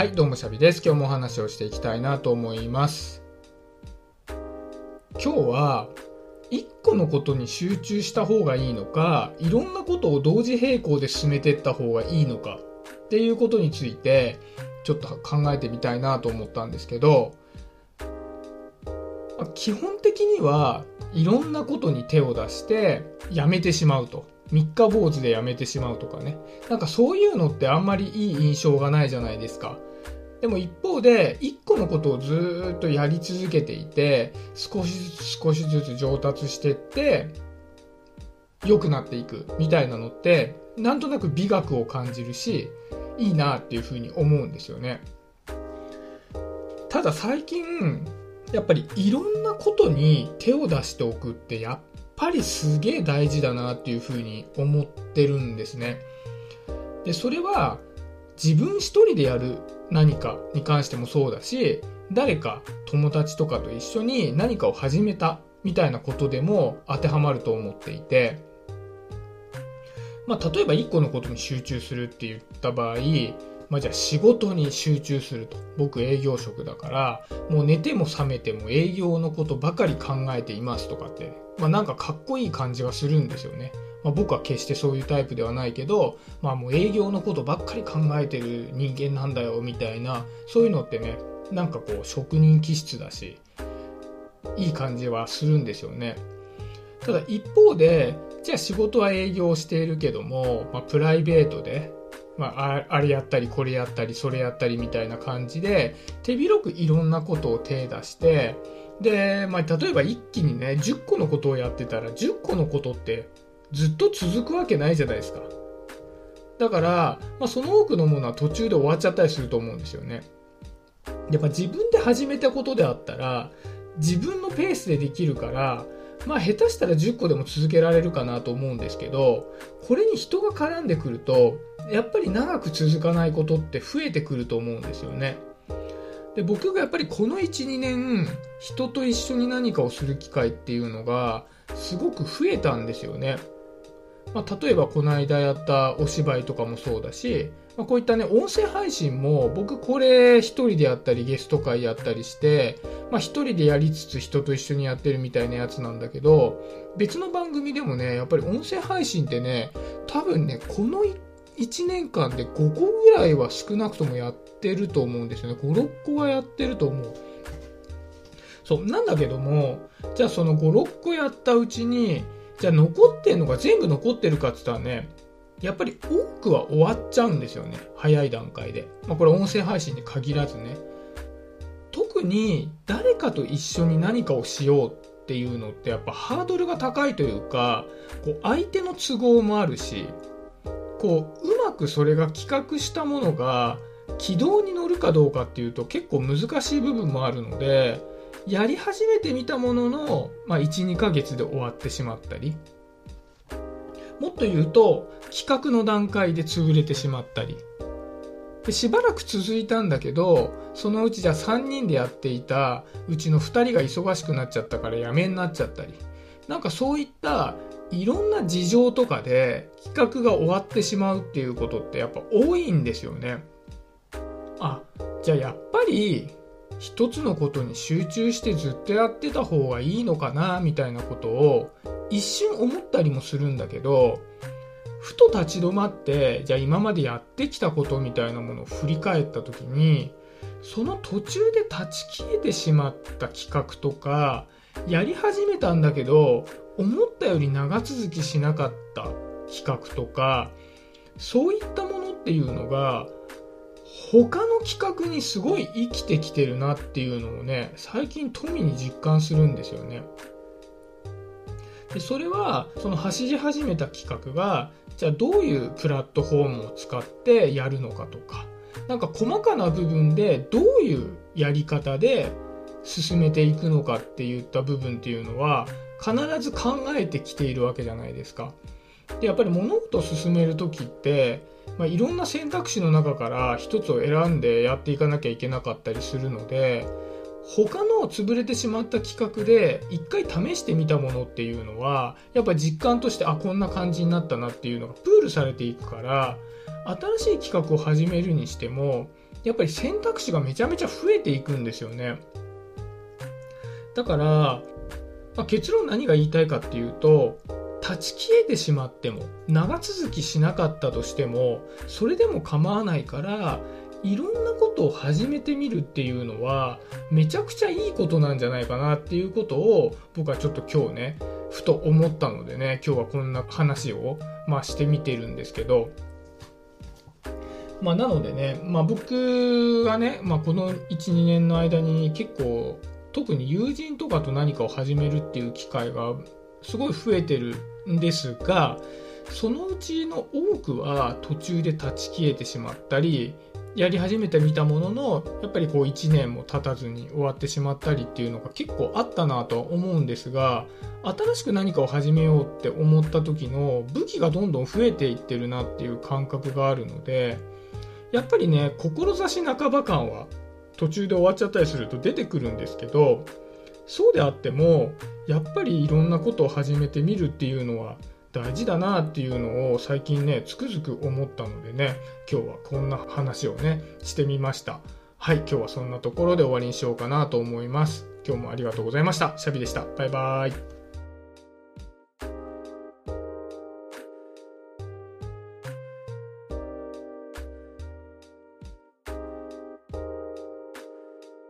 はい、どうもシャビです。今日もお話をしていきたいなと思います。今日は、一個のことに集中した方がいいのか、いろんなことを同時並行で進めてった方がいいのかっていうことについて、ちょっと考えてみたいなと思ったんですけど、ま基本的にはいろんなことに手を出してやめてしまうと。三日坊主でやめてしまうとかね。なんかそういうのってあんまりいい印象がないじゃないですか。でも一方で、一個のことをずっとやり続けていて、少しずつ少しずつ上達していって、良くなっていくみたいなのって、なんとなく美学を感じるし、いいなっていうふうに思うんですよね。ただ最近、やっぱりいろんなことに手を出しておくってやっぱりすげえ大事だなっていうふうに思ってるんですね。で、それは自分一人でやる何かに関してもそうだし、誰か友達とかと一緒に何かを始めたみたいなことでも当てはまると思っていて、まあ、例えば一個のことに集中するって言った場合、まあ、じゃあ仕事に集中すると。僕営業職だから、もう寝ても覚めても営業のことばかり考えていますとかって、まあ、なんかかっこいい感じがするんですよね。まあ、僕は決してそういうタイプではないけど、まあもう営業のことばっかり考えてる人間なんだよみたいな、そういうのってね、なんかこう職人気質だし、いい感じはするんですよね。ただ一方で、じゃあ仕事は営業しているけども、まあ、プライベートで、まあ、あれやったりこれやったりそれやったりみたいな感じで手広くいろんなことを手出してで、まあ、例えば一気にね10個のことをやってたら10個のことってずっと続くわけないじゃないですかだから、まあ、その多くのものは途中で終わっちゃったりすると思うんですよねやっぱ自分で始めたことであったら自分のペースでできるからまあ下手したら10個でも続けられるかなと思うんですけど、これに人が絡んでくると、やっぱり長く続かないことって増えてくると思うんですよね。で、僕がやっぱりこの1、2年、人と一緒に何かをする機会っていうのが、すごく増えたんですよね。まあ、例えばこの間やったお芝居とかもそうだし、まあ、こういったね、音声配信も僕これ一人でやったりゲスト会やったりして、まあ一人でやりつつ人と一緒にやってるみたいなやつなんだけど、別の番組でもね、やっぱり音声配信ってね、多分ね、この1年間で5個ぐらいは少なくともやってると思うんですよね。5、6個はやってると思う。そう、なんだけども、じゃあその5、6個やったうちに、じゃあ残ってんのが全部残ってるかって言ったらね、やっぱり多くは終わっちゃうんですよね。早い段階で。まあこれ音声配信に限らずね。特に誰かと一緒に何かをしようっていうのってやっぱハードルが高いというか、こう相手の都合もあるし、こううまくそれが企画したものが軌道に乗るかどうかっていうと結構難しい部分もあるので、やり始めてみたものの、まあ、1、2ヶ月で終わってしまったり、もっと言うと、企画の段階で潰れてしまったり、でしばらく続いたんだけど、そのうちじゃあ3人でやっていたうちの2人が忙しくなっちゃったからやめになっちゃったり、なんかそういったいろんな事情とかで企画が終わってしまうっていうことってやっぱ多いんですよね。あ、じゃあやっぱり一つのことに集中してずっとやってた方がいいのかなみたいなことを一瞬思ったりもするんだけどふと立ち止まってじゃあ今までやってきたことみたいなものを振り返った時にその途中で断ち切れてしまった企画とかやり始めたんだけど思ったより長続きしなかった企画とかそういったものっていうのが他の企画にすごい生きてきてるなっていうのをね最近富に実感するんですよね。でそれはその走り始めた企画がじゃあどういうプラットフォームを使ってやるのかとかなんか細かな部分でどういうやり方で進めていくのかっていった部分っていうのは必ず考えてきているわけじゃないですか。でやっぱり物事を進める時って、まあ、いろんな選択肢の中から一つを選んでやっていかなきゃいけなかったりするので他の潰れてしまった企画で一回試してみたものっていうのはやっぱり実感としてあこんな感じになったなっていうのがプールされていくから新しい企画を始めるにしてもやっぱり選択肢がめちゃめちゃ増えていくんですよね。だから、まあ、結論何が言いたいかっていうと断ち消えてしまっても長続きしなかったとしてもそれでも構わないからいろんなことを始めてみるっていうのはめちゃくちゃいいことなんじゃないかなっていうことを僕はちょっと今日ねふと思ったのでね今日はこんな話を、まあ、してみてるんですけど。まあ、なのでね、まあ、僕がね、まあ、この12年の間に結構特に友人とかと何かを始めるっていう機会がすごい増えてるですがそのうちの多くは途中で断ち消えてしまったりやり始めてみたもののやっぱりこう1年も経たずに終わってしまったりっていうのが結構あったなとは思うんですが新しく何かを始めようって思った時の武器がどんどん増えていってるなっていう感覚があるのでやっぱりね志半ば感は途中で終わっちゃったりすると出てくるんですけどそうであってもやっぱりいろんなことを始めてみるっていうのは大事だなっていうのを最近ねつくづく思ったのでね今日はこんな話をねしてみました。はい今日はそんなところで終わりにしようかなと思います。今日もありがとうございました。シャビでした。バイバーイ。